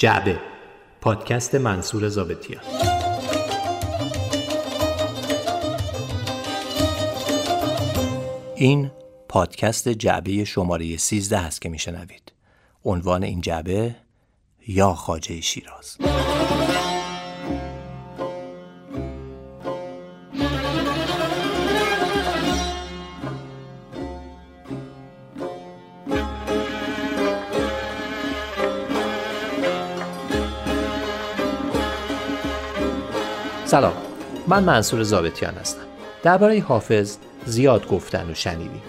جعبه. پادکست منصور زابتیان این پادکست جعبه شماره 13 است که میشنوید. عنوان این جعبه یا خاجه شیراز. سلام. من منصور زابتیان هستم. درباره حافظ زیاد گفتن و شنیدیم.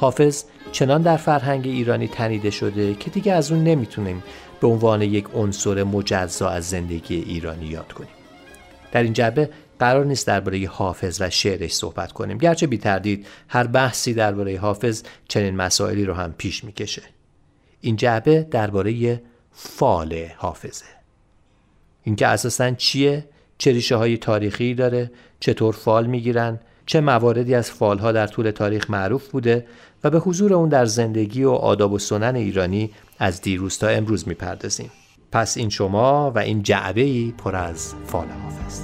حافظ چنان در فرهنگ ایرانی تنیده شده که دیگه از اون نمی‌تونیم به عنوان یک عنصر مجزا از زندگی ایرانی یاد کنیم. در این جبه قرار نیست درباره حافظ و شعرش صحبت کنیم. گرچه بی تردید هر بحثی درباره حافظ چنین مسائلی رو هم پیش می‌کشه. این جعبه درباره فال حافظه. اینکه اساسا چیه؟ چه ریشه های تاریخی داره چطور فال می‌گیرن چه مواردی از فالها در طول تاریخ معروف بوده و به حضور اون در زندگی و آداب و سنن ایرانی از دیروز تا امروز می‌پردازیم. پس این شما و این جعبه ای پر از فال حافظ.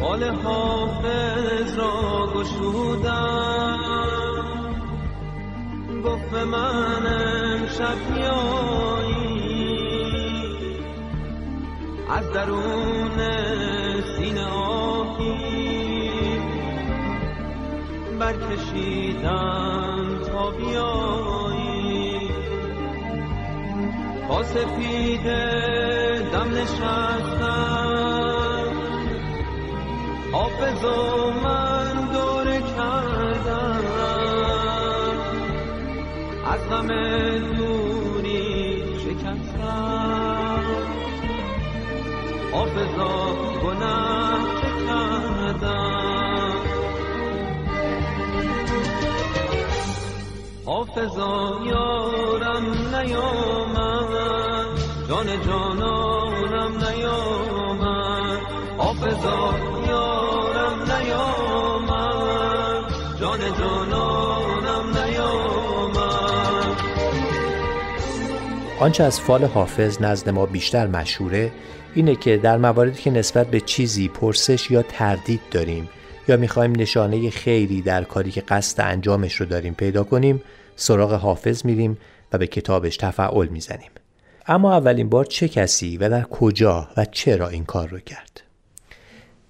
فال حافظ را گشودم. گفت من امشب از درون سینه آهی برکشیدم تا بیایی. با سپید دم نشستم. حافظ و من دور کردم. از غم گناه حافظا یارم نیامد. جان جانانم آنچه از فال حافظ نزد ما بیشتر مشهوره اینه که در مواردی که نسبت به چیزی پرسش یا تردید داریم یا می‌خوایم نشانه خیری در کاری که قصد انجامش رو داریم پیدا کنیم سراغ حافظ میریم و به کتابش تفعول می‌زنیم. اما اولین بار چه کسی و در کجا و چرا این کار رو کرد؟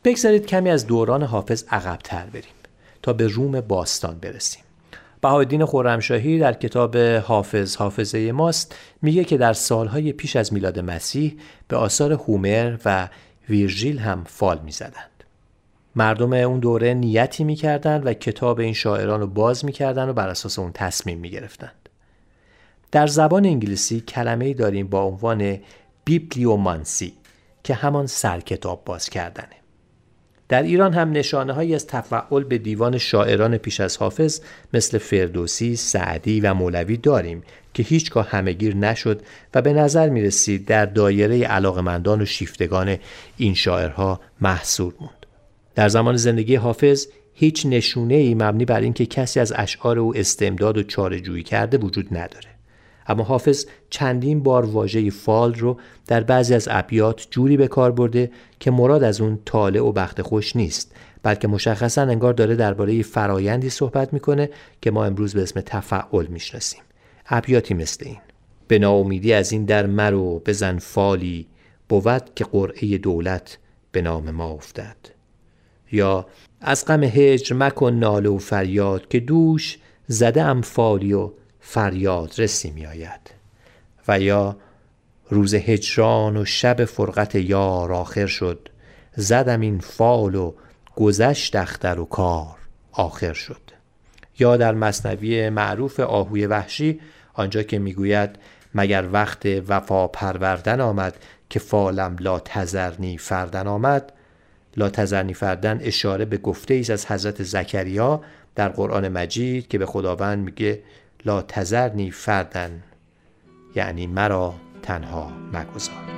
بگذارید کمی از دوران حافظ عقبتر بریم تا به روم باستان برسیم. بهایالدین خرمشاهی در کتاب حافظ حافظه ماست میگه که در سالهای پیش از میلاد مسیح به آثار هومر و ویرژیل هم فال می‌زدند. مردم اون دوره نیتی می‌کردند و کتاب این شاعران رو باز می‌کردند و بر اساس اون تصمیم می‌گرفتند. در زبان انگلیسی کلمه داریم با عنوان بیبلیومانسی که همان سرکتاب باز کردنه. در ایران هم نشانه هایی از تفعل به دیوان شاعران پیش از حافظ مثل فردوسی، سعدی و مولوی داریم که هیچگاه همهگیر نشد و به نظر می رسید در دایره علاقمندان و شیفتگان این شاعرها محصول موند. در زمان زندگی حافظ هیچ نشونه ای مبنی بر اینکه کسی از اشعار او استمداد و چارهجویی کرده وجود نداره. اما حافظ چندین بار واژه فال رو در بعضی از ابیات جوری به کار برده که مراد از اون طالع و بخت خوش نیست بلکه مشخصا انگار داره درباره فرایندی صحبت می‌کنه که ما امروز به اسم تفعل می‌شناسیم. ابیاتی مثل این به ناامیدی از این در مرو بزن فالی بود که قرعه دولت به نام ما افتد. یا از غم هجر مکن ناله و فریاد که دوش زده ام فالی و فریاد رسی می آید و یا روز هجران و شب فرقت یار آخر شد زدم این فال و گذشت اختر و کار آخر شد. یا در مصنوی معروف آهوی وحشی آنجا که می‌گوید مگر وقت وفا پروردن آمد که فالم لا تزرنی فردن آمد؟ لا تزرنی فردن اشاره به گفته ایست از حضرت زکریا در قرآن مجید که به خداوند میگه لا تزرنی فردن یعنی مرا تنها مگذار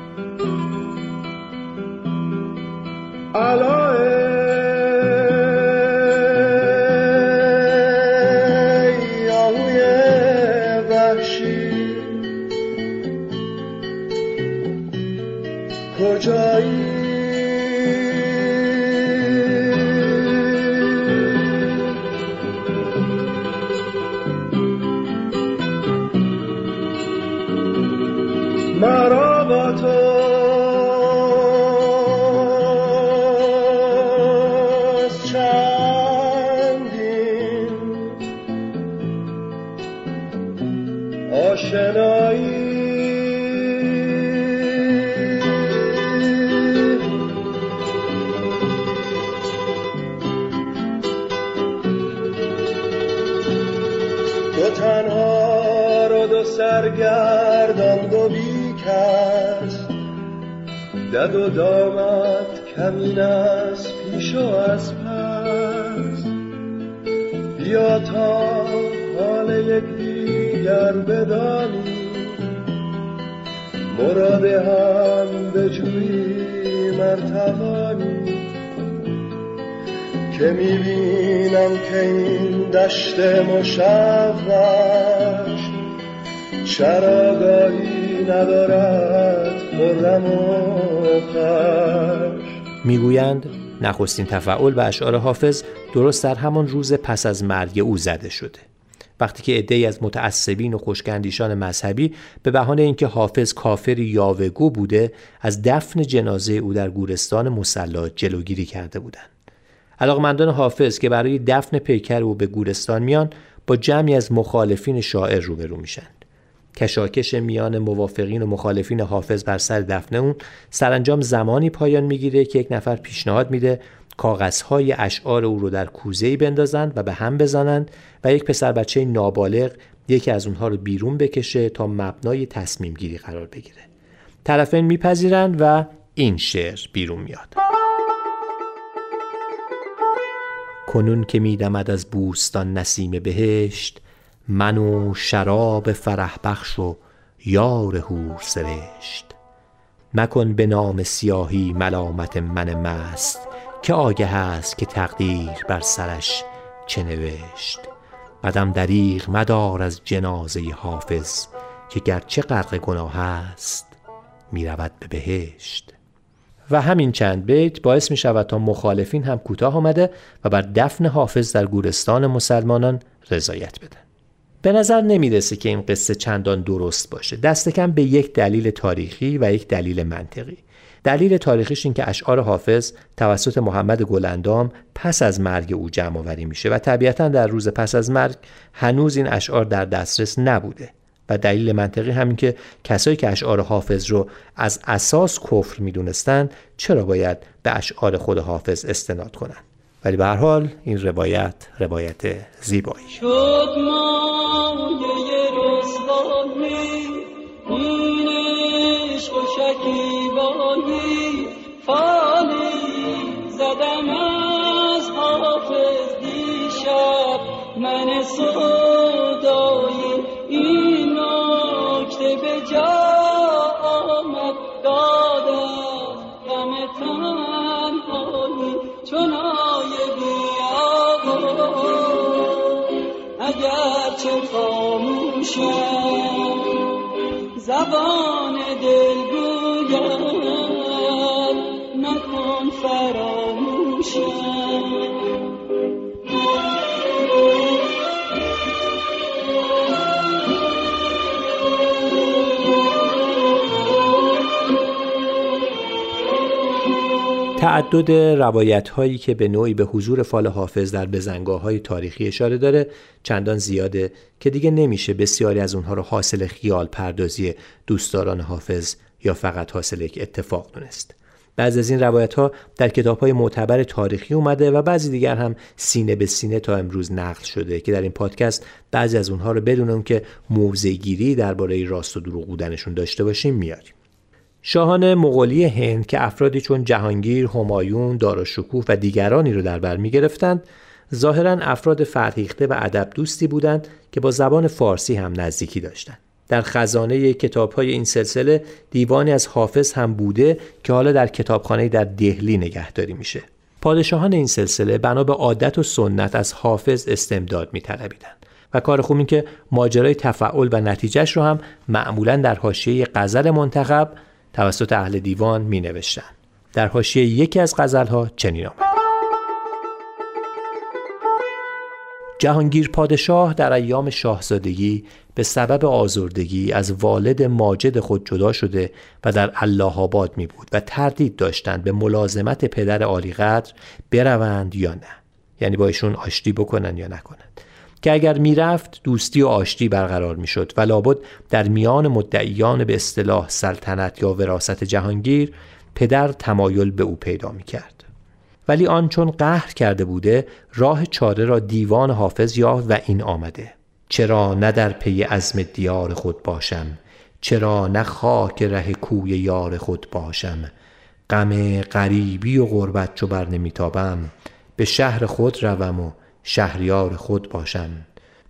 کجایی؟ دد و کمین از پیش و از پس. بیا تا حال یک دیگر بدانی. مراد هم به جوی مرتبانی. که می‌بینم که این دشت مشوش چراگاهی ندارد خرم می‌گویند نخستین تفعول به اشعار حافظ درست در همان روز پس از مرگ او زده شده. وقتی که عدهای از متعصبین و خوشگندیشان مذهبی به بهانه اینکه حافظ کافر یاوگو بوده از دفن جنازه او در گورستان مسلا جلوگیری کرده بودند. علاقمندان حافظ که برای دفن پیکر او به گورستان میان با جمعی از مخالفین شاعر روبرو میشن. کشاکش میان موافقین و مخالفین حافظ بر سر دفنه اون. سرانجام زمانی پایان می‌گیره که یک نفر پیشنهاد میده کاغذهای اشعار او رو در کوزه بندازند و به هم بزنند و یک پسر بچه نابالغ یکی از اونها رو بیرون بکشه تا مبنای تصمیم گیری قرار بگیره. طرفین میپذیرند و این شعر بیرون میاد. کنون که میدمد از بوستان نسیم بهشت من و شراب فرح بخش و یار هور سرشت. مکن به نام سیاهی ملامت من مست که آگه است که تقدیر بر سرش چه نوشت. قدم دریغ مدار از جنازه حافظ که گرچه غرق گناه است می رود به بهشت. و همین چند بیت باعث می شود تا مخالفین هم کوتاه آمده و بر دفن حافظ در گورستان مسلمانان رضایت بدن به نظر نمی‌رسه که این قصه چندان درست باشه. دست کم به یک دلیل تاریخی و یک دلیل منطقی. دلیل تاریخیش این که اشعار حافظ توسط محمد گلندام پس از مرگ او جمع آوری میشه و طبیعتا در روز پس از مرگ هنوز این اشعار در دسترس نبوده و دلیل منطقی همین که کسایی که اشعار حافظ رو از اساس کفر می‌دونستند چرا باید به اشعار خود حافظ استناد کنند ولی به هر حال این روایت روایت زیبایی. فالی زدم از حافظ دیشب من سودایی تعدد روایت هایی که به نوعی به حضور فال حافظ در بزنگاه های تاریخی اشاره داره چندان زیاده که دیگه نمیشه بسیاری از اونها رو حاصل خیال پردازی دوستداران حافظ یا فقط حاصل یک اتفاق دونست. بعضی از این روایت ها در کتاب های معتبر تاریخی اومده و بعضی دیگر هم سینه به سینه تا امروز نقل شده که در این پادکست بعضی از اونها رو بدون اون که موضع گیری درباره راست و دروغ بودنشون داشته باشیم میاریم. شاهان مغولی هند که افرادی چون جهانگیر، همایون، داراشکوه و دیگرانی رو در بر می گرفتند، ظاهرا افراد فرهیخته و ادب دوستی بودند که با زبان فارسی هم نزدیکی داشتند. در خزانه کتاب های این سلسله دیوانی از حافظ هم بوده که حالا در کتابخانه در دهلی نگهداری میشه. پادشاهان این سلسله بنا به عادت و سنت از حافظ استمداد می و کار خوب این که ماجرای تفعول و نتیجهش رو هم معمولا در حاشیه غزل منتخب توسط اهل دیوان می نوشتن. در حاشیه یکی از غزلها چنین آمد. جهانگیر پادشاه در ایام شاهزادگی به سبب آزردگی از والد ماجد خود جدا شده و در الله آباد می بود و تردید داشتند به ملازمت پدر عالیقدر بروند یا نه. یعنی با ایشون آشتی بکنن یا نکنند. که اگر می‌رفت دوستی و آشتی برقرار می‌شد و لابد در میان مدعیان به اصطلاح سلطنت یا وراست جهانگیر پدر تمایل به او پیدا می کرد. ولی آن چون قهر کرده بوده راه چاره را دیوان حافظ یافت و این آمده. چرا نه در پی عزم دیار خود باشم؟ چرا نه خاک ره کوی یار خود باشم؟ غم غریبی و غربت چو بر نمیتابم. به شهر خود روم و شهریار خود باشم.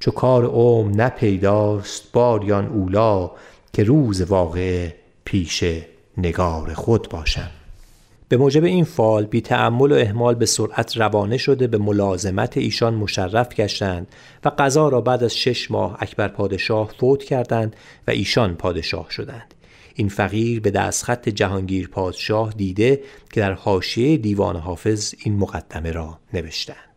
چو کار اوم نه پیداست باریان اولا که روز واقع پیش نگار خود باشم. به موجب این فال بی تعمل و احمال به سرعت روانه شده به ملازمت ایشان مشرف گشتند و قضا را بعد از شش ماه اکبر پادشاه فوت کردند و ایشان پادشاه شدند. این فقیر به دستخط جهانگیر پادشاه دیده که در حاشیه دیوان حافظ این مقدمه را نوشتند.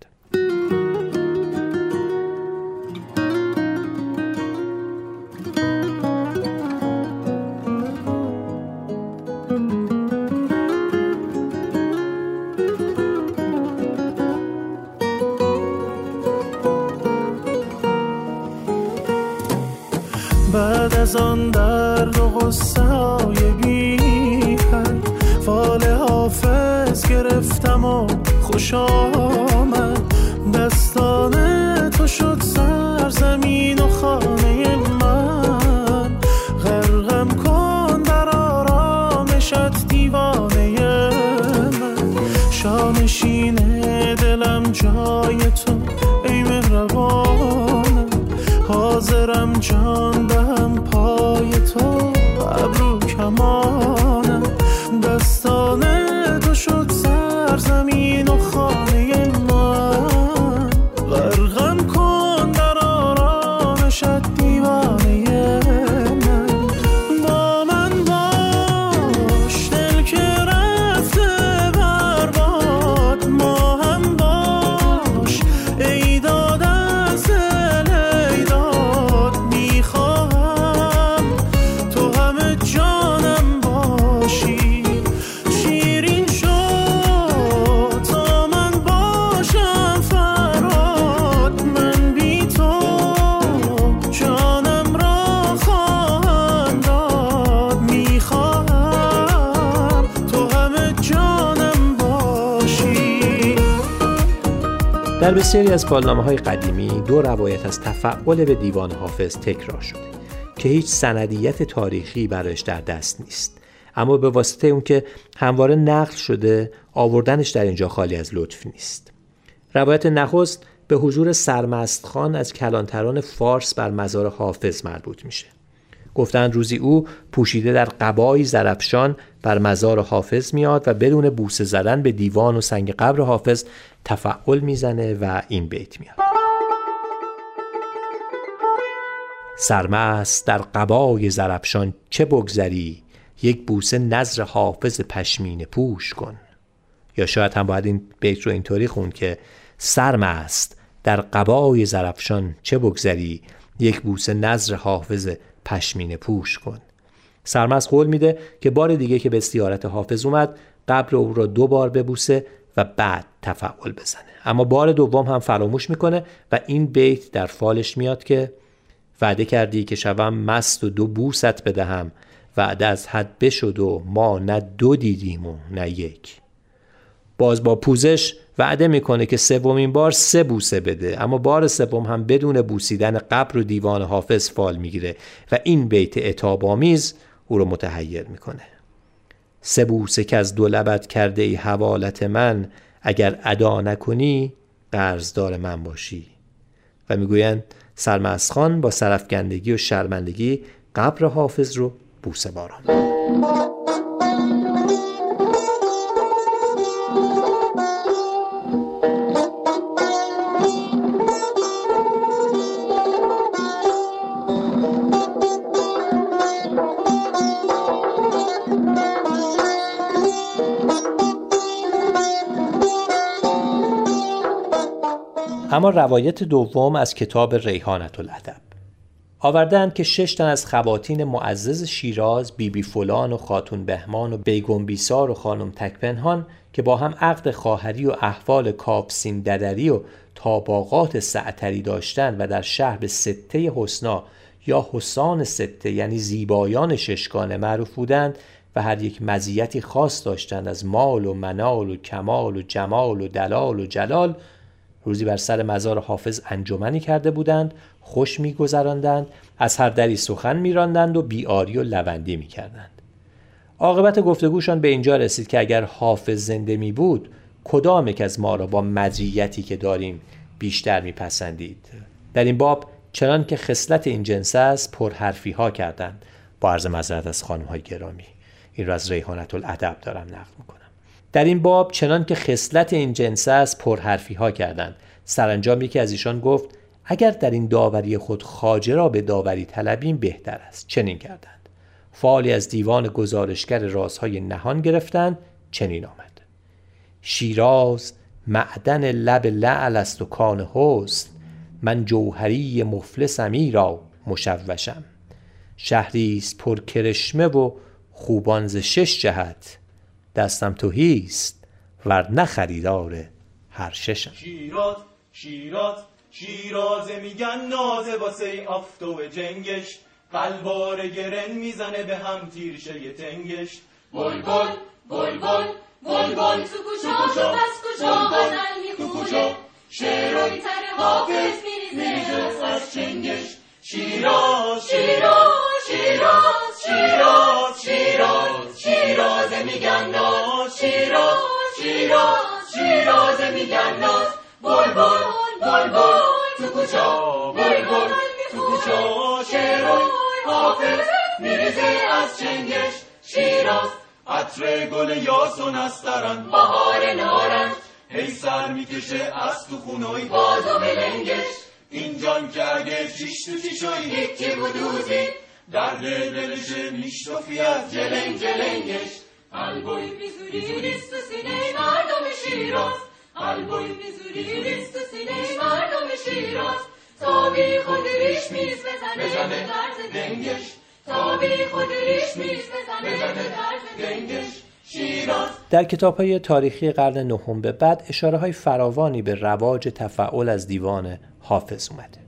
از آن درد و غصه های بی فال حافظ گرفتم و خوش آمد. دستان تو شد سرزمین و خانه من. غرقم کن در آرامشت دیوانه من. شانشین دلم جای تو حاضرم جان در بسیاری از فالنامه های قدیمی دو روایت از تفعول به دیوان حافظ تکرار شده که هیچ سندیت تاریخی برایش در دست نیست. اما به واسطه اون که همواره نقل شده آوردنش در اینجا خالی از لطف نیست. روایت نخست به حضور سرمست خان از کلانتران فارس بر مزار حافظ مربوط میشه. گفتند روزی او پوشیده در قبایی زرفشان بر مزار حافظ میاد و بدون بوسه زدن به دیوان و سنگ قبر حافظ تفعول می‌زنه و این بیت میاد. سرمست در قبای زرفشان چه بگذری؟ یک بوسه نظر حافظ پشمین پوش کن. یا شاید هم باید این بیت رو اینطوری خون که سرمست در قبای زرفشان چه بگذری؟ یک بوسه نظر حافظ پشمین پوش کن. سرمست قول میده که بار دیگه که به استیارت حافظ اومد قبر او را دو بار ببوسه و بعد تفعول بزنه. اما بار دوم هم فراموش می‌کنه و این بیت در فالش میاد که وعده کردی که شوم مست و دو بوست بدهم. وعده از حد بشد و ما نه دو دیدیم و نه یک. باز با پوزش وعده می‌کنه که سومین بار سه بوسه بده. اما بار سوم هم بدون بوسیدن قبر و دیوان حافظ فال می‌گیره و این بیت اتاب آمیز او رو متحیر می‌کنه. سه بوسه که از دو لبت کرده ای حوالت من اگر ادا نکنی قرضدار من باشی. و می‌گویند سرمسخان با سرفگندگی و شرمندگی قبر حافظ رو بوسه باران اما روایت دوم از کتاب ریحانت الادب. آوردند که شش تن از خواتین معزز شیراز بیبی بی فلان و خاتون بهمان و بیگم بیسار و خانم تکپنهان که با هم عقد خواهری و احوال کاپسین ددری و تاباقات سعتری داشتند و در شهر به سته حسنا یا حسان سته یعنی زیبایان ششگانه معروف بودند و هر یک مزیتی خاص داشتند از مال و منال و کمال و جمال و دلال و جلال روزی بر سر مزار حافظ انجمنی کرده بودند خوش میگذراندند از هر دری سخن میراندند و بیاری و لوندی می‌کردند. عاقبت گفتگوشان به اینجا رسید که اگر حافظ زنده می بود کدام یک از ما را با مزیتی که داریم بیشتر میپسندید؟ در این باب چنان که خصلت این جنس است پرحرفی ها کردند با عرض مذرت از خانم های گرامی. این را از ریحانت الادب دارم نقل می‌کنم. در این باب چنان که خصلت این جنس است پرحرفی ها کردند. سرانجام یکی از ایشان گفت اگر در این داوری خود خاجه را به داوری طلبیم بهتر است. چنین کردند. فعالی از دیوان گزارشگر رازهای نهان گرفتند چنین آمد. شیراز معدن لب لعل است و کان حسن من جوهری مفلسمی را مشوشم. شهری است پر کرشمه و خوبان ز شش جهت. دستم توهیست ور نه خریدار هر ششم. شیراز شیراز شیرازه میگن نازه واسه آفتو جنگش. قلبار گرن می‌زنه به هم تیرشه تنگش. بل بل بل بل بل بل تو کجا تو پس کجا غزل می‌خونه. شعرهای تر حافظ میریزه. از چنگش. شیراز شیراز شیراز شیراز شیراز شیرازه میگن ناز شیراز شیراز شیرازه میگن ناز بل بل بل بل تو کجا بل بل تو کجا شعرهای حافظ میریزه از چنگش شیراز عطر گل یاسون استرن بهار نارنج هی سر می‌کشه از تو خونوی باز و بلنگش این جان که اگه چیش تو چیشوی هیچی بودوزی در دل دلشه میشتفی از جلنگ جلنگش. قلبوی میزوری ریست سینه مردم شیراز. قلبوی میزوری ریست سینه مردم شیراز. تا بی خود ریش میز بزنه درز دنگش. تا بی خود ریش میز بزنه درز دنگش. شیراز. در کتاب های تاریخی قرن نهم به بعد اشاره های فراوانی به رواج تفعول از دیوان حافظ اومده.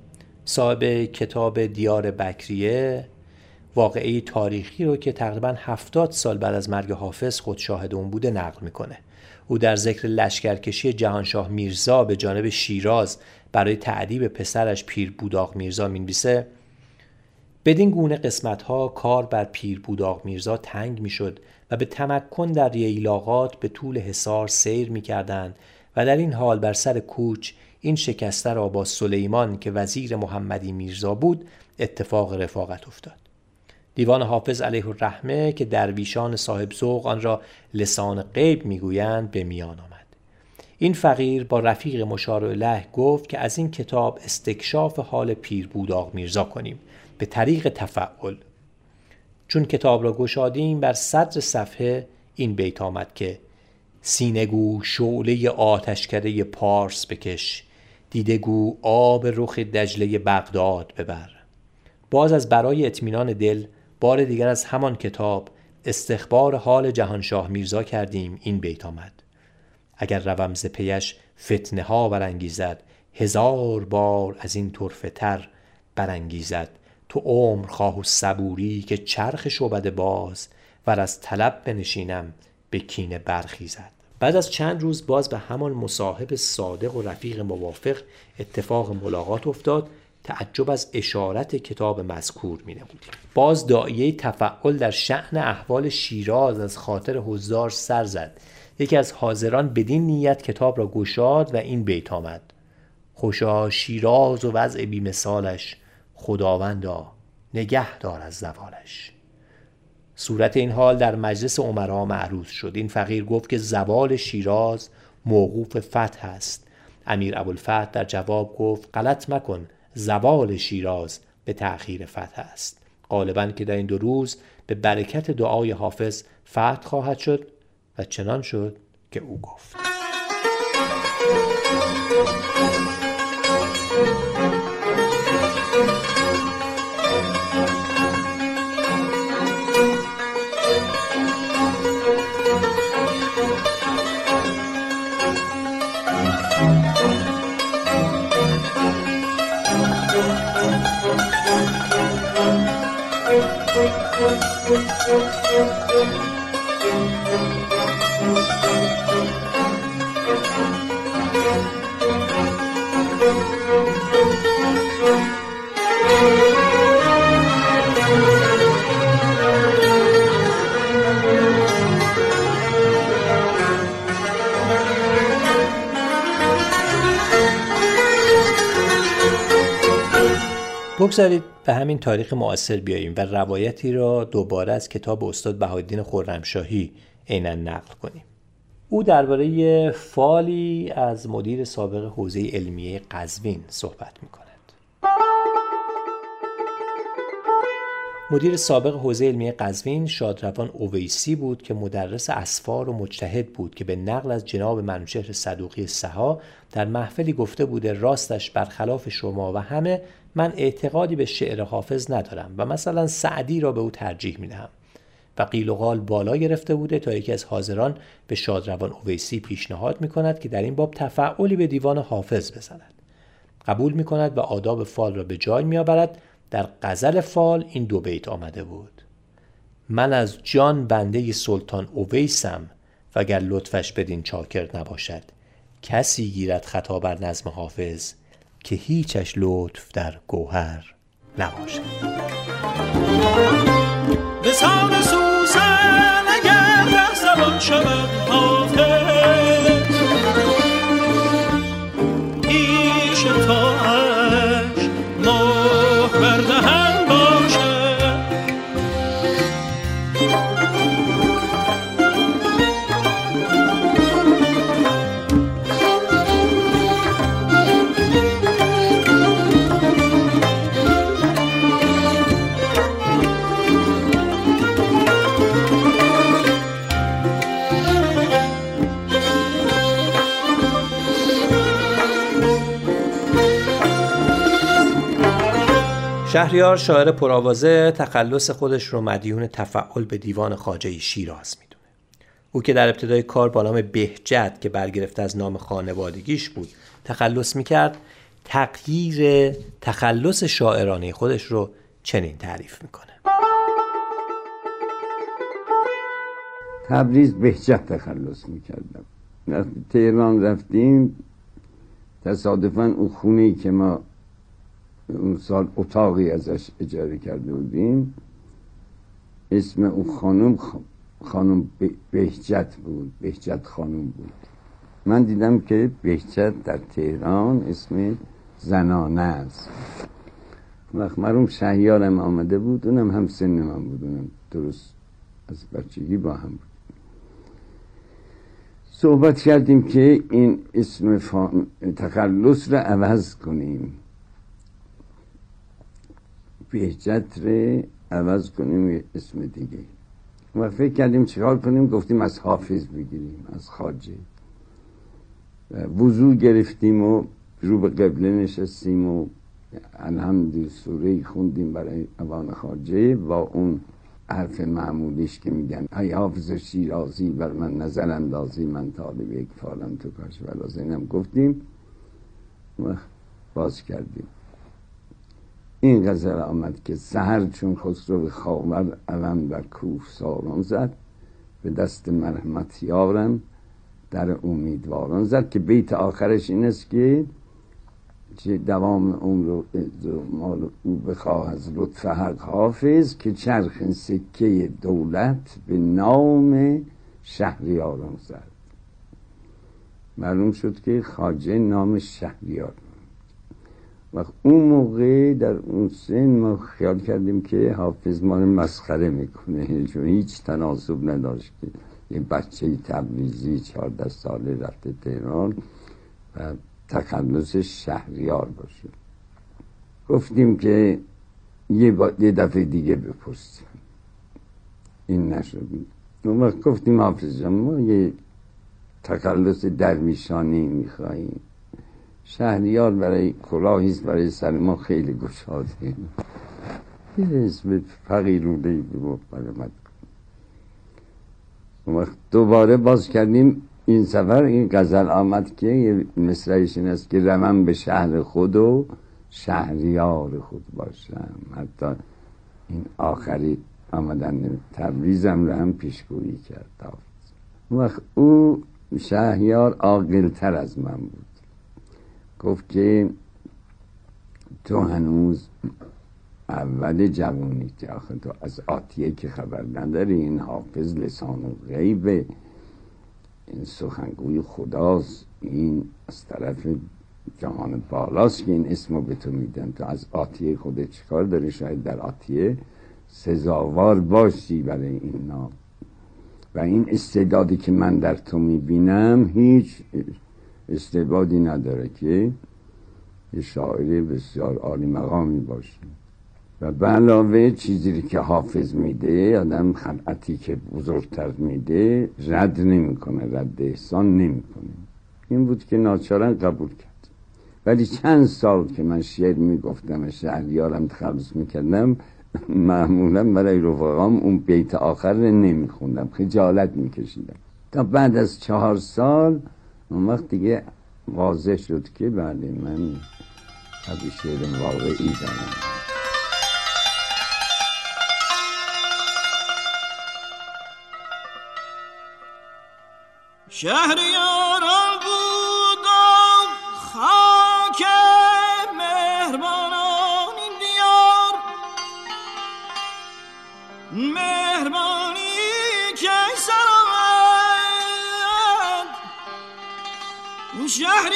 صاحب کتاب دیار بکریه واقعی تاریخی رو که تقریبا هفتاد سال بعد از مرگ حافظ خود شاهد اون بوده نقل می‌کنه. او در ذکر لشکرکشی جهانشاه میرزا به جانب شیراز برای تعدیب پسرش پیر بوداق میرزا می‌نویسه بدین گونه قسمت ها کار بر پیر بوداق میرزا تنگ می‌شد و به تمکن در ییلاقات به طول حصار سیر می‌کردند و در این حال بر سر کوچ این شکسته را با سلیمان که وزیر محمدی میرزا بود اتفاق رفاقت افتاد. دیوان حافظ علیه الرحمه که درویشان صاحب ذوق آن را لسان غیب می‌گویند به میان آمد. این فقیر با رفیق مشار اله گفت که از این کتاب استکشاف حال پیر بوداغ میرزا کنیم به طریق تفعل. چون کتاب را گشادیم بر صدر صفحه این بیت آمد که سینگو شعله آتشکده پارس بکش دیدگو آب رخ دجله بغداد ببر. باز از برای اطمینان دل بار دیگر از همان کتاب استخبار حال جهانشاه میرزا کردیم این بیت آمد. اگر روم ز پیش فتنه ها برانگیزد هزار بار از این طرفه تر برانگیزد. تو عمر خواه و صبوری که چرخ شعبد باز و از طلب بنشینم به کینه برخیزد. بعد از چند روز باز به همان مصاحب صادق و رفیق موافق اتفاق ملاقات افتاد. تعجب از اشارت کتاب مذکور می نمودیم. باز دایه تفعل در شعن احوال شیراز از خاطر حضار سر زد. یکی از حاضران بدین نیت کتاب را گشاد و این بیت آمد. خوشا شیراز و وضع بی مثالش. خداوندا نگه دار از زوالش. صورت این حال در مجلس عمرا معروض شد. این فقیر گفت که زوال شیراز موقوف فتح است. امیر ابوالفتح در جواب گفت غلط مکن. زوال شیراز به تأخیر فتح است. غالبا که در این دو روز به برکت دعای حافظ فتح خواهد شد و چنان شد که او گفت. بگذارید به همین تاریخ معاصر بیاییم و روایتی را دوباره از کتاب استاد بهادین خرمشاهی عینا نقل کنیم او درباره فالی از مدیر سابق حوزه علمیه قزوین صحبت می کند. مدیر سابق حوزه علمی قزوین شادروان اویسی بود که مدرس اسفار و مجتهد بود که به نقل از جناب منوچهر صدوقی سها در محفلی گفته بوده راستش برخلاف شما و همه من اعتقادی به شعر حافظ ندارم و مثلا سعدی را به او ترجیح می دهم و قیل و قال بالا گرفته بوده تا یکی از حاضران به شادروان اویسی پیشنهاد می کند که در این باب تفعلی به دیوان حافظ بزند. قبول می کند و آداب فال را به جای می آورد در غزل فال این دو بیت آمده بود. من از جان بنده سلطان اویسم وگر لطفش بدین چاکر نباشد. کسی گیرد خطا بر نظم حافظ. که هیچش لطف در گوهر نباشد. به سان سوسن اگر در زبان شود شهریار شاعر پرآوازه تخلص خودش رو مدیون تفعل به دیوان خاجه شیراز می‌دونه. او که در ابتدای کار با نام بهجت که برگرفته از نام خانوادگیش بود تخلص می‌کرد تغییر تخلص شاعرانه خودش رو چنین تعریف می‌کنه. تبریز بهجت تخلص می‌کردم. تهران رفتیم تصادفا اون خونه که ما اون سال اتاقی ازش اجاره کرده بودیم. اسم او خانم خانم بهجت بود بهجت خانم بود. من دیدم که بهجت در تهران اسم زنانه است. وقت مرحوم شهیارم آمده بود اونم هم سن من بود اونم درست از بچگی با هم بود. صحبت کردیم که این اسم فا... تخلص رو عوض کنیم. بهجت رو عوض کنیم اسم دیگه. و فکر کردیم چیکار کنیم؟ گفتیم از حافظ بگیریم از خاجه. وضوع گرفتیم و رو به قبله نشستیم و الحمد سوره خوندیم برای اوان خاجه با اون حرف معمولیش که میگن ای حافظ شیرازی بر من نظر اندازی من طالب یک فالم تو کاش ولا اینم گفتیم و باز کردیم. این غزل آمد که سهر چون خسرو خاور علم در کوف ساران زد به دست مرحمت یارم در امیدواران زد که بیت آخرش این است که چه دوام عمر و مال او بخواه از لطف حق حافظ که چرخ سکه دولت به نام شهریاران زد. معلوم شد که خاجه نام شهریار و اون موقع در اون سن ما خیال کردیم که حافظ ما مسخره می‌کنه. چون هیچ تناسب نداشت که یه بچه تبریزی چهارده ساله رفته تهران و تخلص شهریار باشه. گفتیم که یه, با... یه دفعه دیگه بپرسیم. این نشد. اون وقت گفتیم حافظ ما یه تخلص درویشانی میخواییم. شهریار برای کلاهیست برای سر ما خیلی گشاده. یه اسم فقیرونه بود برامد وقت دوباره باز کردیم این سفر این غزل آمد که یه مصرعش این است که رمم به شهر خود و شهریار خود باشم. حتی این آخری آمدن تبریزم رو هم پیشگویی کرد. وقت او شهیار عاقلتر از من بود. گفت که تو هنوز اول جوانی که آخه تو از آتیه که خبر نداری این حافظ لسان و غیب. این سخنگوی خداست. این از طرف جهان بالاست که این اسمو به تو میدن. تو از آتیه خودت چیکار داری؟ شاید در آتیه سزاوار باشی برای این نام و این استعدادی که من در تو می‌بینم هیچ استعدادی نداره که یه شاعر بسیار عالی مقامی باشه. و به علاوه چیزی که حافظ میده آدم خلعتی که بزرگتر میده رد نمی‌کنه رد احسان نمی‌کنه. این بود که ناچارن قبول کرد. ولی چند سال که من شعر می‌گفتم شهریارم تخلص می‌کردم معمولا برای رفقام اون بیت آخر رو نمیخوندم خجالت میکشیدم. تا بعد از چهار سال اون وقت دیگه واضح شد که بله من طبی شعر واقعی دارم شهریاران الشهر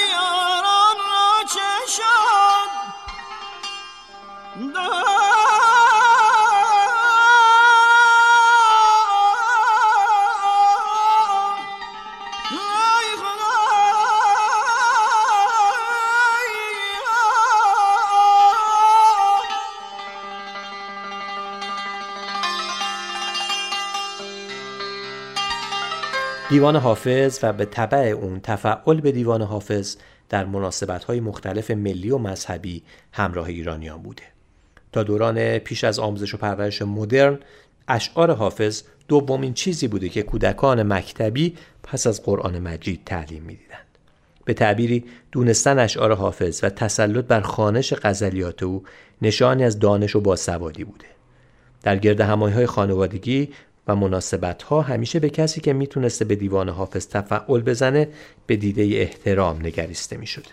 دیوان حافظ و به طبع اون تفعال به دیوان حافظ در مناسبت‌های مختلف ملی و مذهبی همراه ایرانیان بوده. تا دوران پیش از آموزش و پرورش مدرن اشعار حافظ دومین چیزی بوده که کودکان مکتبی پس از قرآن مجید تعلیم می‌دیدند. به تعبیری دونستن اشعار حافظ و تسلط بر خانش غزلیات او نشانی از دانش و باسوادی بوده. در گرد همایی های خانوادگی و مناسبت ها همیشه به کسی که می‌تونسته به دیوان حافظ تفعال بزنه به دیده احترام نگریسته می شده.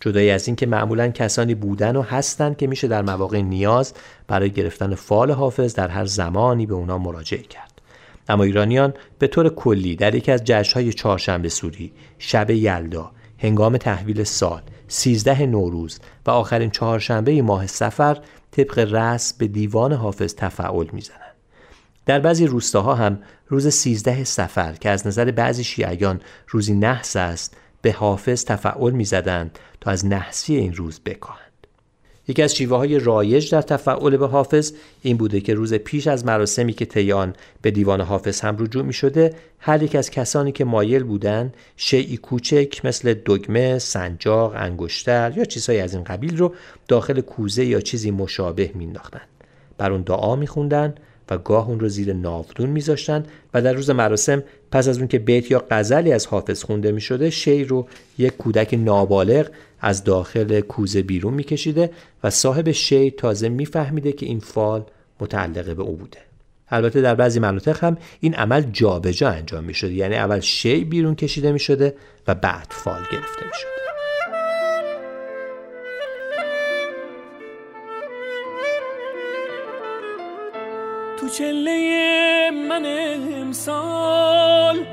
جدای از اینکه معمولا کسانی بودن و هستند که میشه در مواقع نیاز برای گرفتن فال حافظ در هر زمانی به اونا مراجعه کرد. اما ایرانیان به طور کلی در یکی از جشنهای چهارشنبه سوری، شب یلدا، هنگام تحویل سال، سیزده نوروز و آخرین چهارشنبه ماه سفر طبق رسم به دیوان حافظ تفعال می‌زنند. در بعضی روستاها هم روز سیزده سفر که از نظر بعضی شیعیان روزی نحس است به حافظ تفعال می‌زدند تا از نحسی این روز بکاهند. یکی از شیوه های رایج در تفعال به حافظ این بوده که روز پیش از مراسمی که تیان به دیوان حافظ هم رجوع می شده هر یک از کسانی که مایل بودند شیعی کوچک مثل دگمه، سنجاق، انگشتر یا چیزهای از این قبیل رو داخل کوزه یا چیزی مشابه مینداختند. بر اون دعا میخوندن و گاه اون رو زیر ناودون میذاشتن و در روز مراسم پس از اون که بیت یا غزلی از حافظ خونده می شده شی رو یک کودک نابالغ از داخل کوزه بیرون میکشیده و صاحب شی تازه میفهمیده که این فال متعلق به او بوده. البته در بعضی مناطق هم این عمل جابجا جا انجام می شده یعنی اول شی بیرون کشیده می شده و بعد فال گرفته می شده تو چله من امسال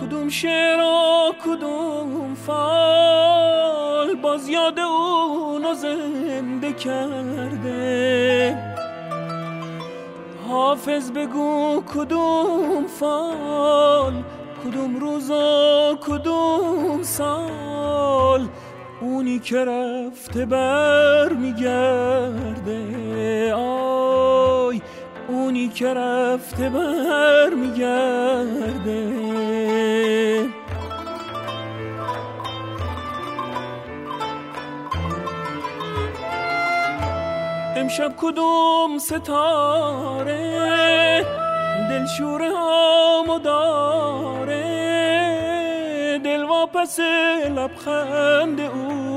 کدوم شعر و کدوم فال؟ باز یاد اونو زنده کرده. حافظ بگو کدوم فال؟ کدوم روز و کدوم سال؟ اونی که رفته بر میگرده آی اونی که رفته بر میگرده امشب کدوم ستاره دلشوره هامو داره؟ دل واپس لبخند اونه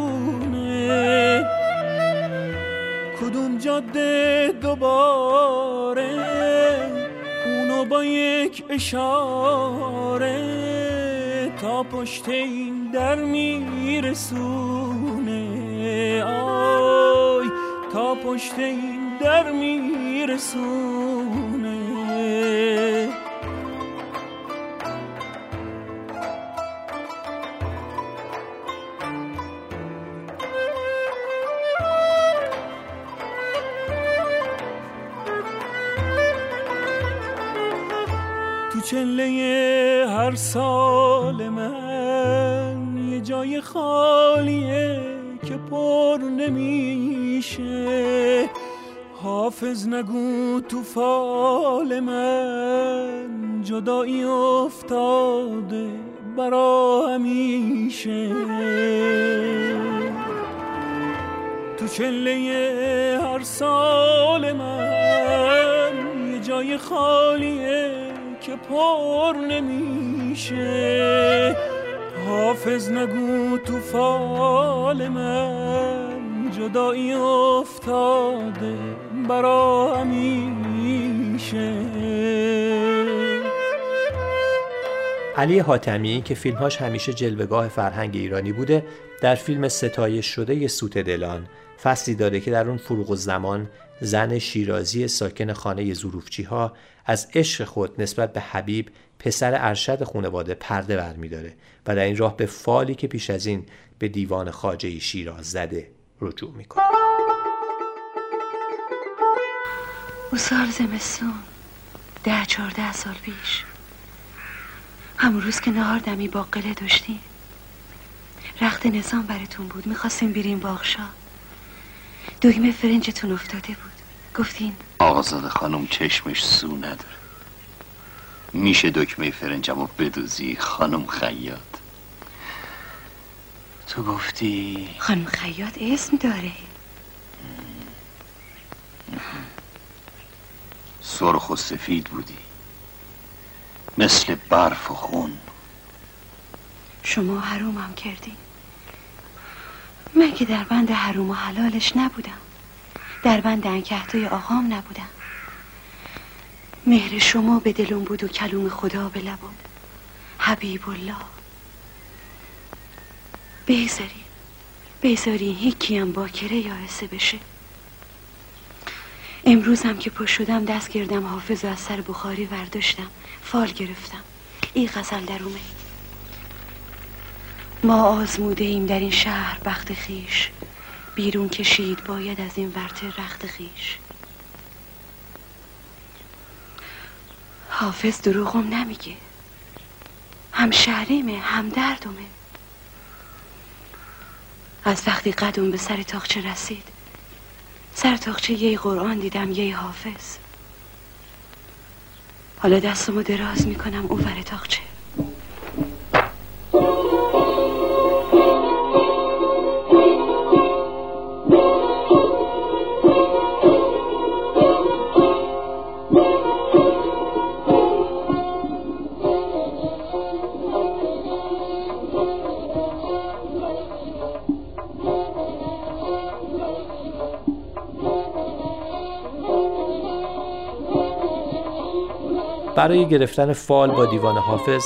جاده دوباره و با یک اشاره تا پشت این در میرسونه. آی تا پشت این در میرسونه. حافظ نگو تو فال من جدایی افتاده برا همیشه. تو چله هر سال من یه جای خالیه که پر نمیشه. حافظ نگو تو فال من جدایی افتاده برا همیشه. علی حاتمی که فیلمهاش همیشه جلوگاه فرهنگ ایرانی بوده در فیلم ستایش شده ی سوت دلان. فصلی داره که در اون فروغ و زمان زن شیرازی ساکن خانه زروفچی ها از عشق خود نسبت به حبیب پسر ارشد خانواده پرده برمیداره و در این راه به فالی که پیش از این به دیوان خاجه شیراز زده رجوع می‌کنه. او سال زمستون. ده چارده سال پیش. همون روز که نهار دمی باقله داشتیم. رخت نظام براتون بود. می‌خواستیم بریم باغشا دگمه فرنجتون افتاده بود. گفتین آقازاده خانم چشمش سو نداره. میشه دکمه فرنجم رو بدوزی خانم خیاط. تو گفتی؟ خانم خیاط اسم داره. سرخ و سفید بودی. مثل برف و خون. شما حرومم کردین. من که در بند حروم و حلالش نبودم؟ در بند انکهتای آقام نبودم. مهر شما به دلم بود و کلوم خدا به لبم. حبیب الله. بگذاری بگذاری یکیم باکره یا حسه بشه. امروزم که پشت شدم دست گردم حافظ و از سر بخاری ورداشتم. فال گرفتم. این غزل در اومه ما آزموده ایم در این شهر بخت خیش. بیرون کشید باید از این ورته رخت خیش. حافظ دروغم نمیگه. هم شهریمه هم دردمه. از وقتی قدم به سر تاخچه رسید سر تاخچه یه قرآن دیدم یه حافظ. حالا دستمو دراز می‌کنم او ور تاخچه. برای گرفتن فال با دیوان حافظ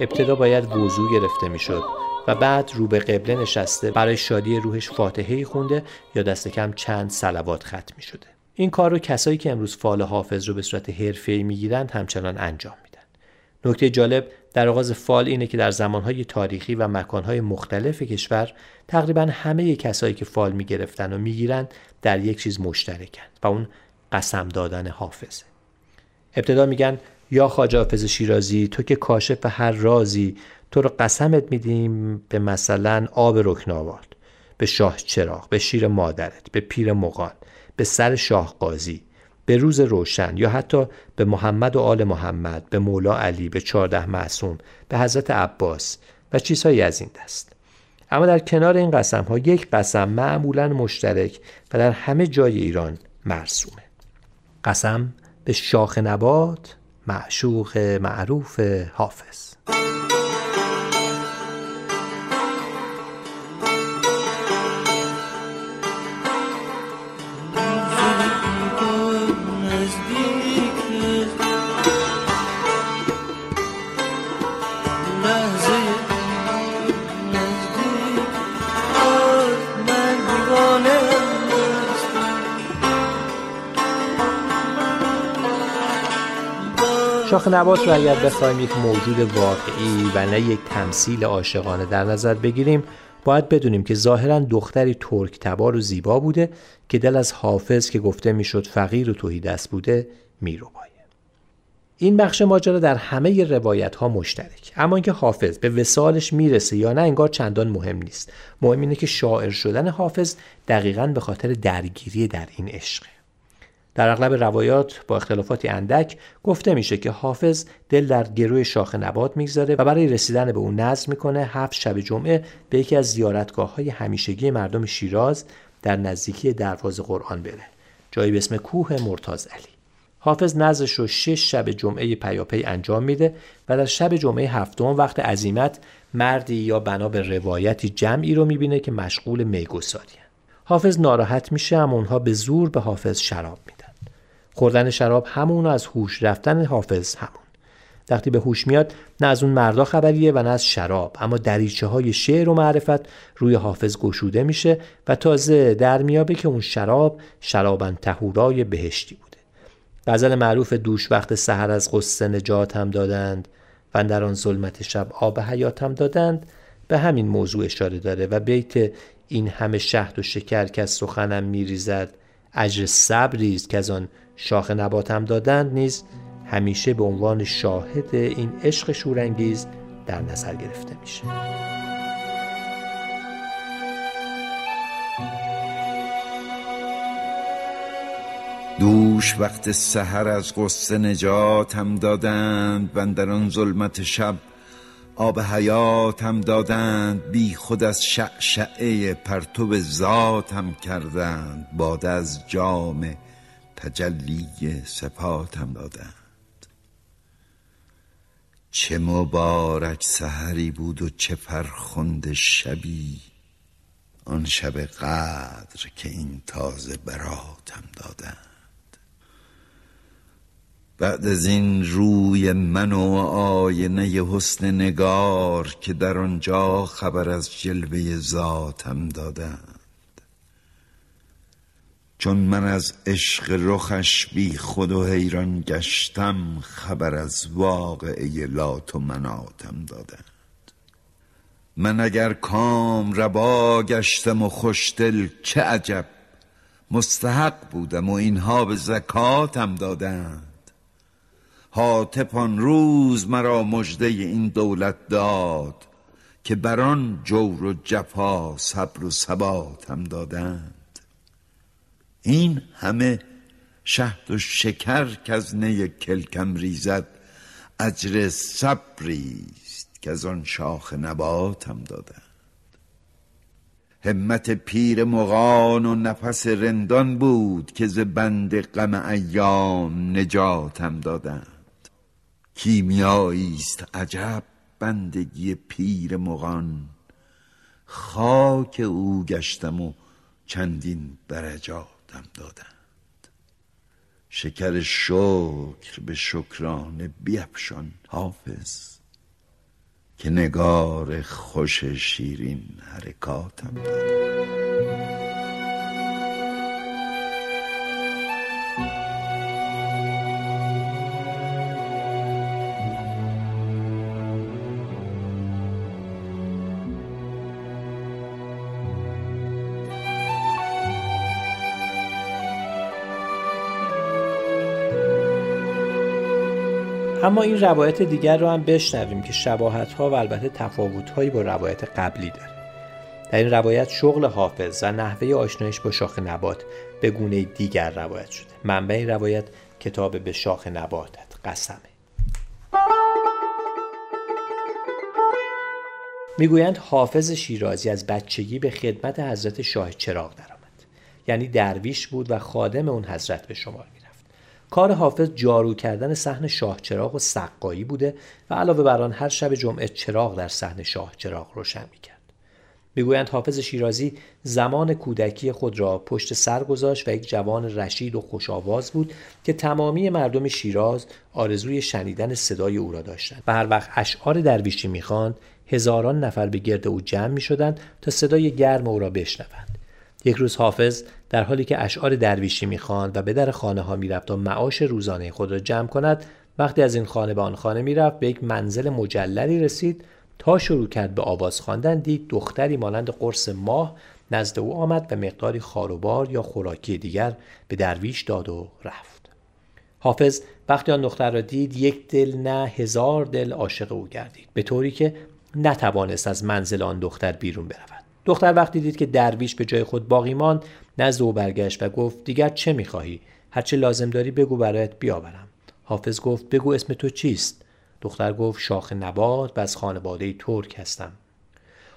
ابتدا باید وضوع گرفته می‌شد و بعد رو به قبله نشسته برای شادی روحش فاتحه خونده یا دست کم چند سلوات ختم می شده. این کار رو کسایی که امروز فال حافظ رو به صورت حرفه‌ای می‌گیرند همچنان انجام میدن. نکته جالب در آغاز فال اینه که در زمانهای تاریخی و مکانهای مختلف کشور تقریبا همه کسایی که فال می‌گرفتن و می‌گیرن در یک چیز مشترکن و اون قسم دادن حافظه. ابتدا میگن یا خواجه حافظ شیرازی تو که کاشف هر رازی تو رو قسمت میدیم به مثلا آب رکناوال به شاه چراغ به شیر مادرت به پیر مغان به سر شاه قاضی به روز روشن یا حتی به محمد و آل محمد به مولا علی به چارده معصوم به حضرت عباس و چیزهایی از این دست. اما در کنار این قسم ها یک قسم معمولا مشترک و در همه جای ایران مرسومه. قسم به شاخ نبات معشوق معروف حافظ. نبات رو اگر بخوایم یک موجود واقعی و نه یک تمثیل عاشقانه در نظر بگیریم باید بدونیم که ظاهرا دختری ترک تبار و زیبا بوده که دل از حافظ که گفته می‌شد فقیر و توهی دست بوده میرو بایه. این بخش ماجرا در همه روایت ها مشترک اما اینکه حافظ به وسالش می‌رسه یا نه انگار چندان مهم نیست مهم اینه که شاعر شدن حافظ دقیقا به خاطر درگیری در این عشقه در اغلب روایات با اختلافاتی اندک گفته میشه که حافظ دل در گروه شاخ نبات می‌گذاره و برای رسیدن به اون نظر می‌کنه هفت شب جمعه به یکی از زیارتگاه های همیشگی مردم شیراز در نزدیکی دروازه قرآن بره. جایی به اسم کوه مرتاز علی. حافظ نظرش رو شش شب جمعه پیاپی انجام میده و در شب جمعه هفتم وقت عزیمت مردی یا بنا به روایتی جمعی رو می‌بینه که مشغول میگساری حافظ ناراحت میشه اما اونها به زور به حافظ شراب میدن. خوردن شراب همون از هوش رفتن حافظ همون. وقتی به هوش میاد نه از اون مردا خبریه و نه از شراب. اما دریچه های شعر و معرفت روی حافظ گشوده میشه و تازه در میابه که اون شراب شرابن تهورای بهشتی بوده. غزل معروف دوش وقت سحر از قصه نجات هم دادند و در آن ظلمت شب آب حیات هم دادند. به همین موضوع اشاره داره و بیت این همه شهد و شکر که از سخنم میریزد اجر صبری است که از آن شاخ نباتم دادند نیز همیشه به عنوان شاهد این عشق شورانگیز در نظر گرفته میشه. دوش وقت سحر از قصه نجات هم دادند و در آن ظلمت شب آب حیات هم دادند. بی خود از شعشعه پرتو ذات هم کردند. باد از جام تجلی سپاتم دادند. چه مبارک سحری بود و چه فرخنده شبی آن شب قدر که این تازه براتم دادند. بعد از این روی من و آینه حسن نگار که در آنجا خبر از جلوه ذاتم دادند. چون من از عشق رخش بی خود و حیران گشتم خبر از واقعه لات و مناتم دادند. من اگر کام ربا گشتم و خوشدل چه عجب مستحق بودم و اینها به زکاتم دادند. حاطب آن روز مرا مژده این دولت داد که بران جور و جفا صبر و ثباتم دادند. این همه شهد و شکر که از نی کلکم ریزد اجر صبریست که از آن شاخ نباتم دادند. همت پیر مغان و نفس رندان بود که ز بند غم ایام نجاتم دادند. کیمیایی است عجب بندگی پیر مغان خاک او گشتم و چندین درجات. دم دادند. شکر شکر به شکرانه بیفشان حافظ که نگار خوش شیرین حرکاتم دارد اما این روایت دیگر رو هم بشنویم که شباهت ها و البته تفاوت هایی با روایت قبلی داره. در این روایت شغل حافظ و نحوه آشنایش با شاخ نبات به گونه دیگر روایت شده. منبع این روایت کتاب به شاخ نباتت قسمه. می‌گویند حافظ شیرازی از بچگی به خدمت حضرت شاه چراغ درآمد. یعنی درویش بود و خادم اون حضرت به شمار کار حافظ جارو کردن صحن شاه چراغ و سقایی بوده و علاوه بر آن هر شب جمعه چراغ در صحن شاه چراغ روشن می‌کرد. می‌گویند حافظ شیرازی زمان کودکی خود را پشت سر گذاشت و یک جوان رشید و خوشآواز بود که تمامی مردم شیراز آرزوی شنیدن صدای او را داشتند. و هر وقت اشعار درویشی می‌خواند هزاران نفر به گرد او جمع می‌شدند تا صدای گرم او را بشنوند. یک روز حافظ در حالی که اشعار درویشی می‌خواند و به در خانه ها می‌رفت تا معاش روزانه خود را جمع کند وقتی از این خانه به آن خانه می‌رفت به یک منزل مجللی رسید تا شروع کرد به آواز خواندن دید دختری مانند قرص ماه نزد او آمد و مقداری خاروبار یا خوراکی دیگر به درویش داد و رفت. حافظ وقتی آن دختر را دید یک دل نه هزار دل عاشق او گردید به طوری که نتوانست از منزل آن دختر بیرون برود. دختر وقتی دید که درویش به جای خود باقی ماند نزد او برگشت و گفت دیگر چه می‌خواهی؟ هرچه لازم داری بگو برایت بیاورم. حافظ گفت بگو اسم تو چیست؟ دختر گفت شاخ نبات و از خانواده ترک هستم.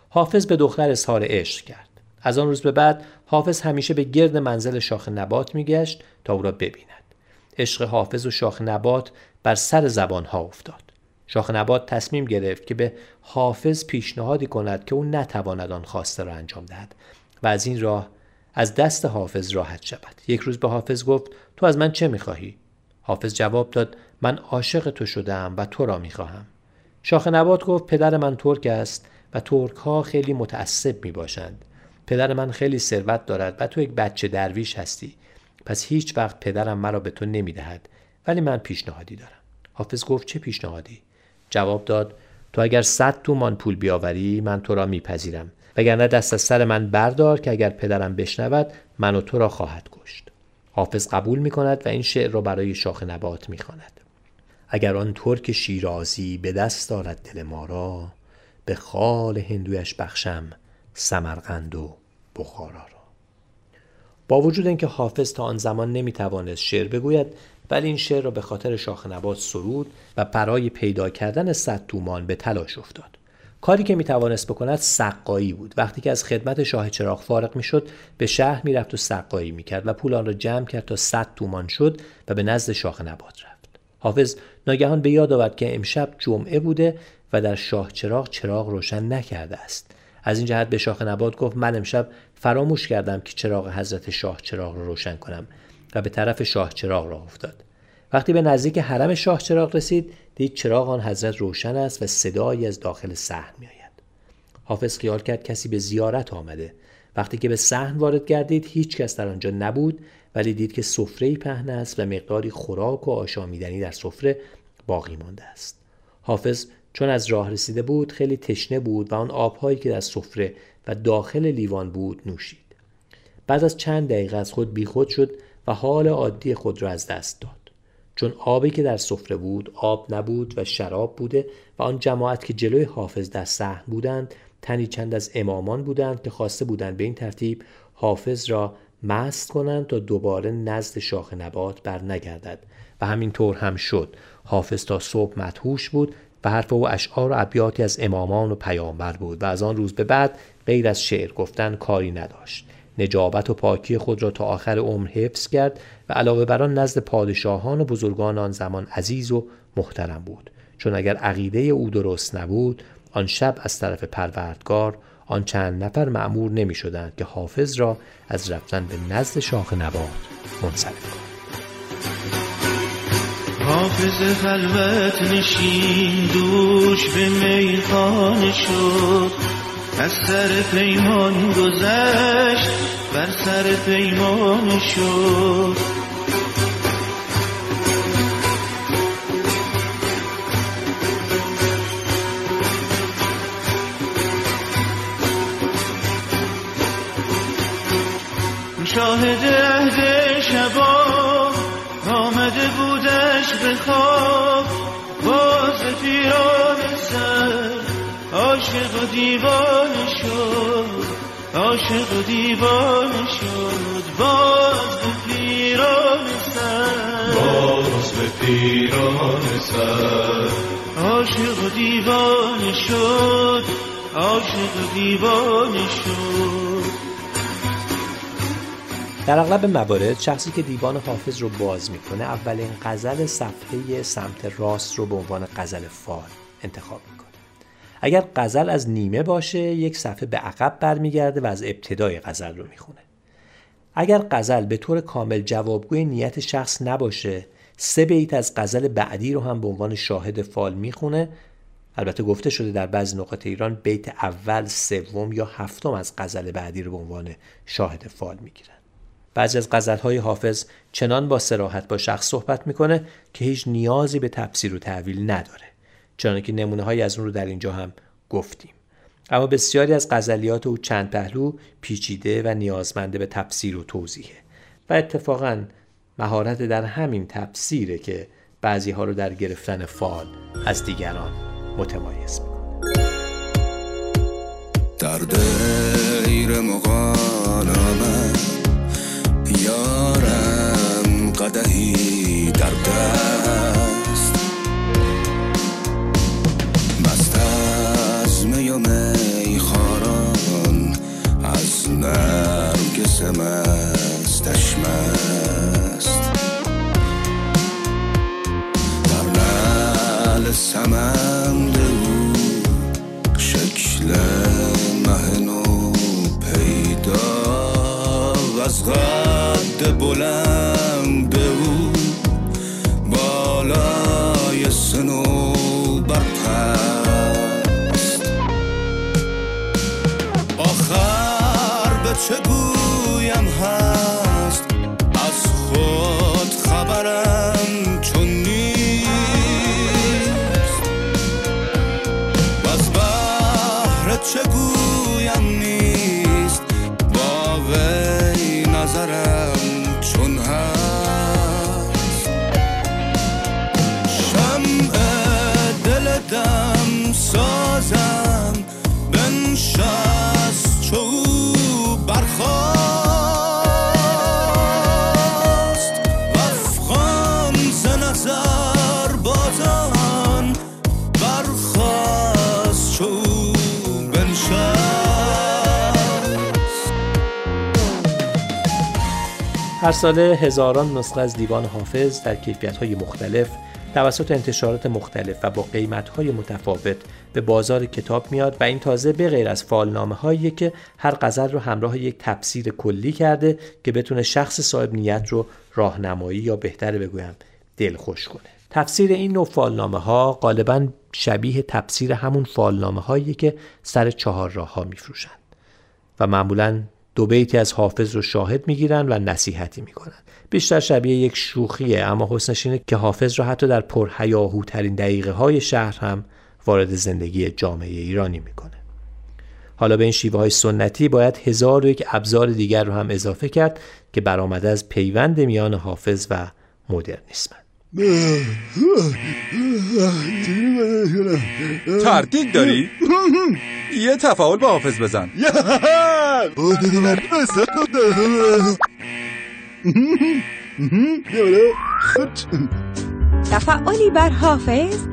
حافظ به دختر اظهار عشق کرد. از آن روز به بعد حافظ همیشه به گرد منزل شاخ نبات میگشت تا او را ببیند. عشق حافظ و شاخ نبات بر سر زبان ها افتاد. شاخ نبات تصمیم گرفت که به حافظ پیشنهادی کند که او نتواند آن خواسته را انجام دهد و از این راه از دست حافظ راحت شود. یک روز به حافظ گفت تو از من چه می‌خواهی؟ حافظ جواب داد من عاشق تو شدم و تو را می‌خواهم. شاخ نبات گفت پدر من ترک است و ترک ها خیلی متعصب می باشند پدر من خیلی ثروت دارد و تو یک بچه درویش هستی. پس هیچ وقت پدرم مرا به تو نمی دهد ولی من پیشنهادی دارم. حافظ گفت چه پیشنهادی؟ جواب داد تو اگر صد تومان پول بیاوری من تو را میپذیرم. وگرنه دست از سر من بردار که اگر پدرم بشنود من و تو را خواهد کشت. حافظ قبول می کند و این شعر را برای شاخ نبات می خاند. اگر آن ترک شیرازی به دست دارد دل ما را به خال هندویش بخشم سمرقند و بخارا را. با وجود اینکه حافظ تا آن زمان نمی توانست شعر بگوید ولی این شعر را به خاطر شاخ نبات سرود و برای پیدا کردن صد تومان به تلاش افتاد. کاری که می‌توانست بکند سقایی بود. وقتی که از خدمت شاه چراغ فارغ می‌شد به شهر می‌رفت و سقایی می‌کرد و پول آن را جمع کرد تا صد تومان شد و به نزد شاخ نبات رفت. حافظ ناگهان به یاد آورد که امشب جمعه بوده و در شاه چراغ چراغ روشن نکرده است. از این جهت به شاخ نبات گفت من امشب فراموش کردم که چراغ حضرت شاه چراغ را روشن کنم و به طرف شاه چراغ راه افتاد. وقتی به نزدیک حرم شاه چراغ رسید دید چراغ آن حضرت روشن است و صدایی از داخل صحن میآید. حافظ خیال کرد کسی به زیارت آمده. وقتی که به صحن وارد گردید هیچ کس در آنجا نبود ولی دید که سفره پهن است و مقداری خوراک و آشامیدنی در سفره باقی مانده است. حافظ چون از راه رسیده بود خیلی تشنه بود و آن آبهایی که در سفره و داخل لیوان بود نوشید. بعد از چند دقیقه از خود بیخود شد و حال عادی خود را از دست داد. چون آبی که در سفره بود آب نبود و شراب بوده و آن جماعت که جلوی حافظ در صحن بودند تنی چند از امامان بودند که خواسته بودند به این ترتیب حافظ را مست کنند تا دوباره نزد شاخ نبات بر نگردد و همینطور هم شد. حافظ تا صبح مدهوش بود و حرف او اشعار و ابیاتی از امامان و پیامبر بود و از آن روز به بعد غیر از شعر گفتن کاری نداشت. نجابت و پاکی خود را تا آخر عمر حفظ کرد و علاوه بر آن نزد پادشاهان و بزرگان آن زمان عزیز و محترم بود. چون اگر عقیده او درست نبود آن شب از طرف پروردگار آن چند نفر معمور نمی شدند که حافظ را از رفتن به نزد شاخ نبات منصرف کنند. حافظ خلوت نشین دوش به میخانه شد. از سر پیمان گذشت بر سر پیمان شد. شاهد عاشق و دیوانه شد عاشق و دیوانه شد. باز به پیران سر. باز به پیران سر. عاشق و دیوانه شد عاشق و دیوانه شد. در اغلب موارد شخصی که دیوان حافظ رو باز می‌کنه اولین غزل صفحه سمت راست رو به عنوان غزل فال انتخاب می‌کنه. اگر غزل از نیمه باشه یک صفحه به عقب برمیگرده و از ابتدای غزل رو می‌خونه. اگر غزل به طور کامل جوابگوی نیت شخص نباشه سه بیت از غزل بعدی رو هم به عنوان شاهد فال می‌خونه. البته گفته شده در بعضی نقاط ایران بیت اول سوم یا هفتم از غزل بعدی رو به عنوان شاهد فال می‌گیرن. بعضی از غزلهای حافظ چنان با سراحت با شخص صحبت می‌کنه که هیچ نیازی به تفسیر و تحویل نداره. چنانکه که نمونه های از اون رو در اینجا هم گفتیم. اما بسیاری از غزلیات او چند پهلو پیچیده و نیازمنده به تفسیر و توضیحه و اتفاقا مهارت در همین تفسیره که بعضی ها رو در گرفتن فال از دیگران متمایز می‌کنه. در دیر مقانمه یارم قدهی در دست از نرگس مستش مست در نعل سمند او شکل مه نو پیدا. از قد بلند هر ساله هزاران نسخه از دیوان حافظ در کیفیت‌های مختلف توسط انتشارات مختلف و با قیمت‌های متفاوت به بازار کتاب میاد و این تازه به غیر از فالنامه هایی که هر غزل رو همراه یک تفسیر کلی کرده که بتونه شخص صاحب نیت رو راهنمایی یا بهتره بگویم دلخوش کنه. تفسیر این نوع فالنامه ها غالبا شبیه تفسیر همون فالنامه هایی که سر چهار راه ها میفروشن و معمولا دو بیتی از حافظ رو شاهد می‌گیرن و نصیحتی می‌کنن. بیشتر شبیه یک شوخیه اما حسنش اینه که حافظ رو حتی در پرهیاهوترین دقیقه های شهر هم وارد زندگی جامعه ایرانی می‌کنه. حالا به این شیوه های سنتی باید هزار و یک ابزار دیگر رو هم اضافه کرد که برآمده از پیوند میان حافظ و مدرنیسم تردید داری؟ یه تفاول با حافظ بزن. تفعالی بر حافظ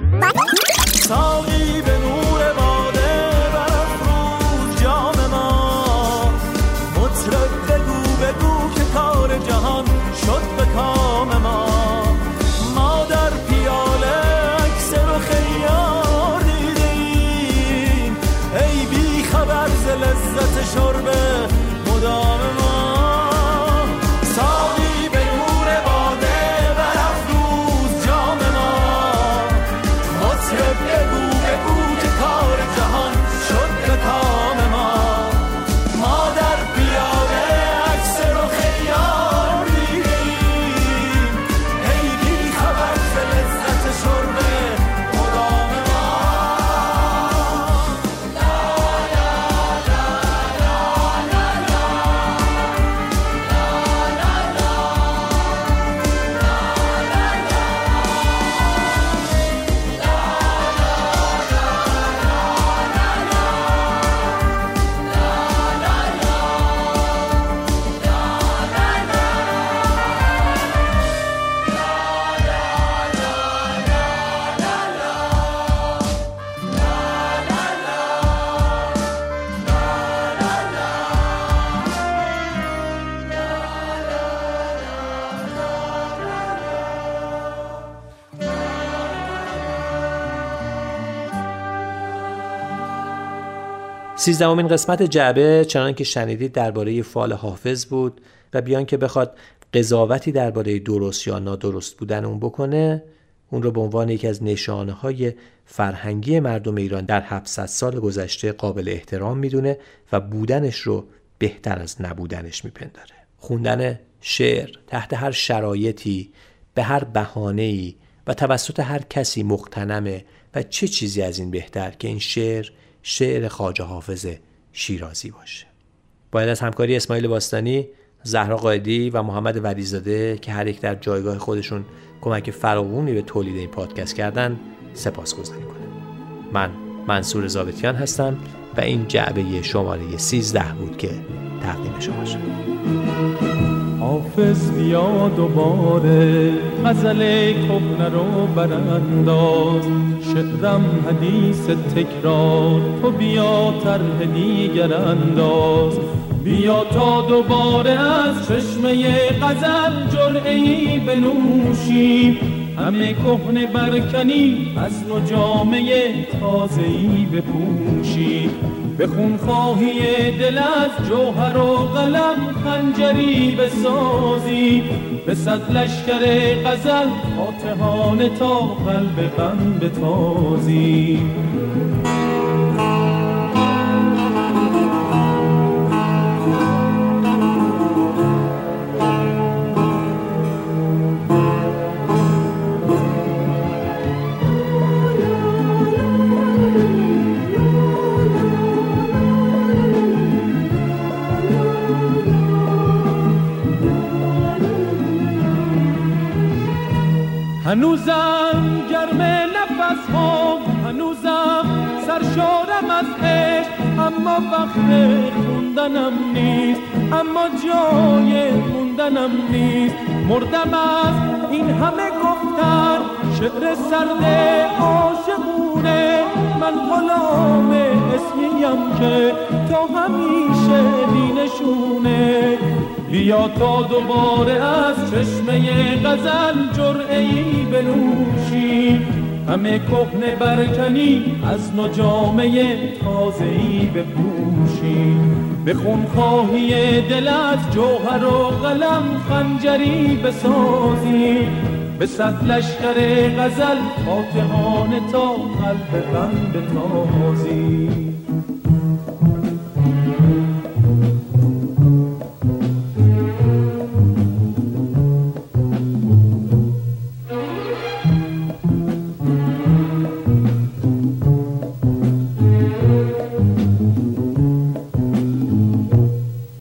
ساقی به نور باده برافروز جام ما مطرب بگو بگو که کار جهان شد به کام ما سیزدهمین قسمت جعبه چنان که شنیدید درباره فال حافظ بود و بیان که بخواد قضاوتی درباره درست یا نادرست بودن اون بکنه اون رو به عنوان یکی از نشانه های فرهنگی مردم ایران در 700 سال گذشته قابل احترام می‌دونه و بودنش رو بهتر از نبودنش میپنداره. خوندن شعر تحت هر شرایطی به هر بهانه‌ای و توسط هر کسی مقتنمه و چه چیزی از این بهتر که این شعر شعر خواجه حافظ شیرازی باشه. باید از همکاری اسماعیل باستانی زهرا قائدی و محمد ولیزاده که هر یک در جایگاه خودشون کمک فراوونی به تولید این پادکست کردن سپاسگزاری کنم. من منصور زابتیان هستم و این جعبه شماره 13 بود که تقدیم شما شد. حافظ بیا دوباره غزل کهنه رو برانداز. شعرم حدیث تکرار تو بیا طرح دیگر انداز. بیا تا دوباره از چشمه غزل جرعی بنوشی همه کهنه برکنی از نو جامعه تازهی بپوشی به خونخواهی دل از جوهر و قلم خنجری بسازی. به صد لشکر غزل فاتحانه تا قلب غم بتازی. هنوزم گرم نفس ها هنوزم سرشارم از عشق اما وقت خوندنم نیست اما جای موندنم نیست. مردم از این همه گفتن شعر سرد عاشقونه. من غلام اسمیم که تا همیشه بینشونه. بیا تا دوباره از چشمه غزل جرعی بنوشی همه کهنه برکنی از نو جامعه تازهی بپوشی به خونخواهی دل از جوهر و قلم خنجری بسازی به صد لشکر غزل فاتحانه تا قلب غم بتازی